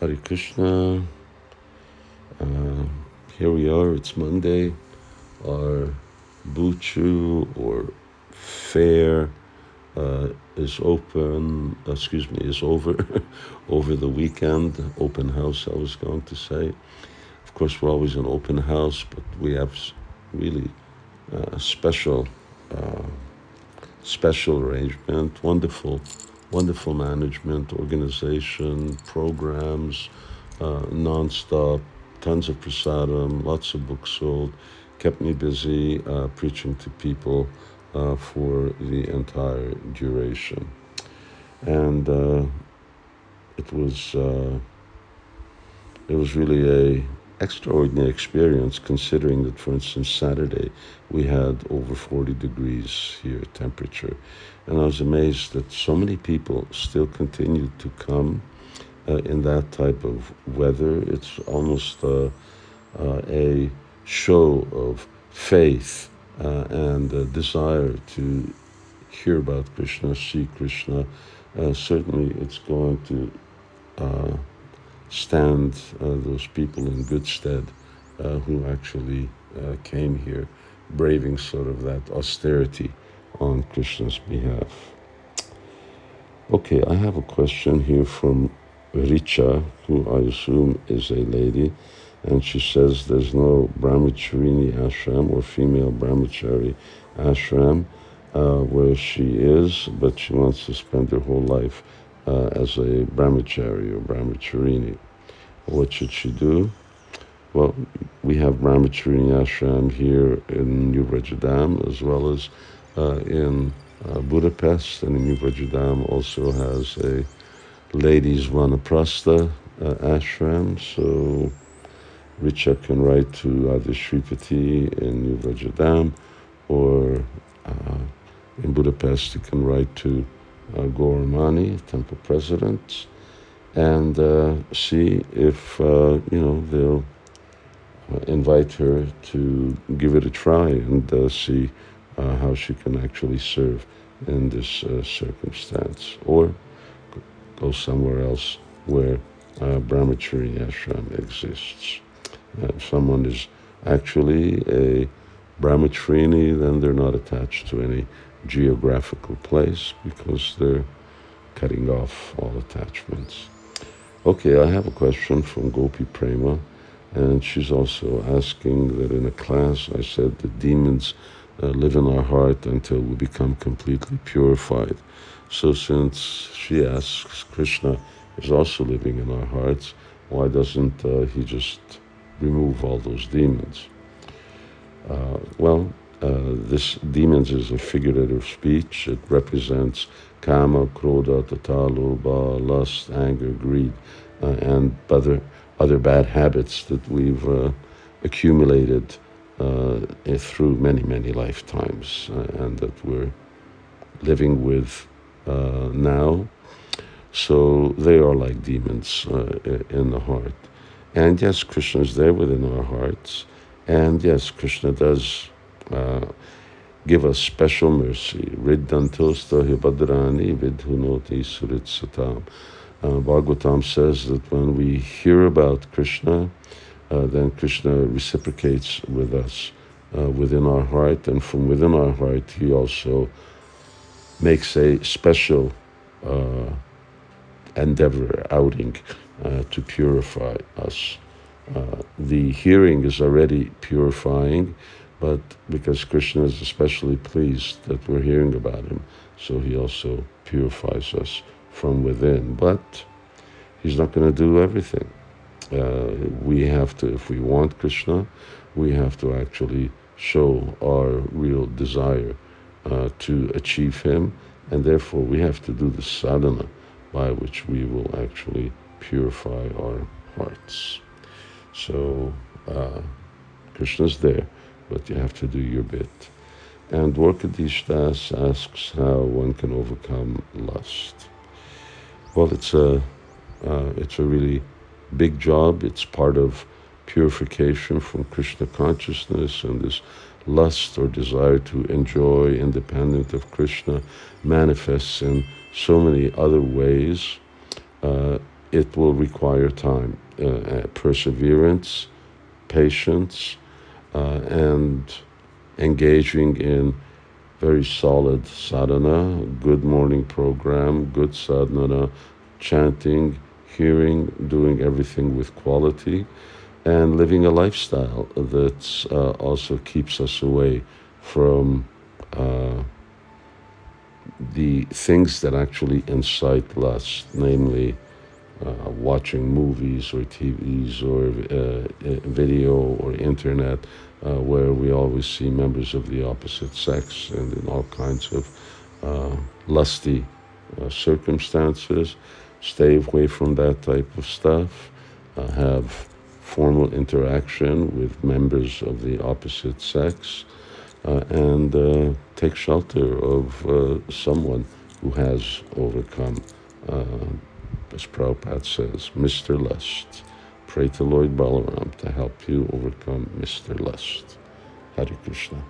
Hare Krishna. Uh, here we are, it's Monday. Our Buchu or fair uh, is open, excuse me, is over over the weekend. Open house, I was going to say. Of course, we're always an open house, but we have really uh, special uh, special arrangement, wonderful wonderful management, organization, programs, uh, nonstop, tons of prasadam, lots of books sold, kept me busy uh, preaching to people uh, for the entire duration. And uh, it was uh, it was really a extraordinary experience considering that, for instance, Saturday we had over 40 degrees here temperature. And I was amazed that so many people still continued to come uh, in that type of weather. It's almost uh, uh, a show of faith uh, and desire to hear about Krishna, see Krishna. Uh, certainly, it's going to uh, stand uh, those people in good stead uh, who actually uh, came here, braving sort of that austerity on Krishna's behalf. Okay, I have a question here from Richa, who I assume is a lady, and she says there's no brahmacharini ashram or female brahmachari ashram uh, where she is, but she wants to spend her whole life uh, as a brahmachari or brahmacharini. What should she do? Well, we have brahmacharini ashram here in New Vrajadham as well as uh, in uh, Budapest, and New Vrajadham also has a ladies vanaprastha uh, ashram. So Richa can write to either Sripati in New Vrajadham or uh, in Budapest, you can write to uh, Gauramani, temple president, and uh, see if, uh, you know, they'll uh, invite her to give it a try and uh, see uh, how she can actually serve in this circumstance. Or go somewhere else where uh, Brahmachari ashram exists. if someone is actually a brahmacharini, then they're not attached to any geographical place because they're cutting off all attachments. Okay, I have a question from Gopi Prema, and she's also asking that in a class I said the demons uh, live in our heart until we become completely purified. So, since she asks, Krishna is also living in our hearts, why doesn't uh, he just remove all those demons? Uh, well, this demons is a figurative speech. It represents kama, krodha, tata, lust, anger, greed, uh, and other other bad habits that we've uh, accumulated uh, through many many lifetimes, uh, and that we're living with now. So they are like demons in the heart. And yes, Krishna is there within our hearts. And yes, Krishna does uh, give us special mercy. Riddhantosta hibadrani vidhunoti suhrit satam. Uh, Bhagavatam says that when we hear about Krishna, uh, then Krishna reciprocates with us uh, within our heart, and from within our heart, he also makes a special uh, endeavor, outing uh, to purify us. Uh, the hearing is already purifying, but because Krishna is especially pleased that we're hearing about him, so he also purifies us from within. But he's not going to do everything. Uh, we have to, if we want Krishna, we have to actually show our real desire uh, to achieve him, and therefore we have to do the sadhana by which we will actually purify our hearts. So uh, Krishna's there but you have to do your bit. And Dwarkadish Das asks how one can overcome lust. Well, it's a, uh, it's a really big job. It's part of purification from Krishna consciousness and this lust or desire to enjoy independent of Krishna manifests in so many other ways. Uh, it will require time, uh, uh, perseverance, patience, uh, and engaging in very solid sadhana, good morning program, good sadhana, chanting, hearing, doing everything with quality, and living a lifestyle that uh, also keeps us away from uh, the things that actually incite lust, namely uh, watching movies or TVs or uh, uh, video or internet, uh, where we always see members of the opposite sex and in all kinds of uh, lusty uh, circumstances. Stay away from that type of stuff. have formal interaction with members of the opposite sex. and take shelter of someone who has overcome as Prabhupada says, Mr. Lust. Pray to Lord Balaram to help you overcome Mr. Lust. Hare Krishna.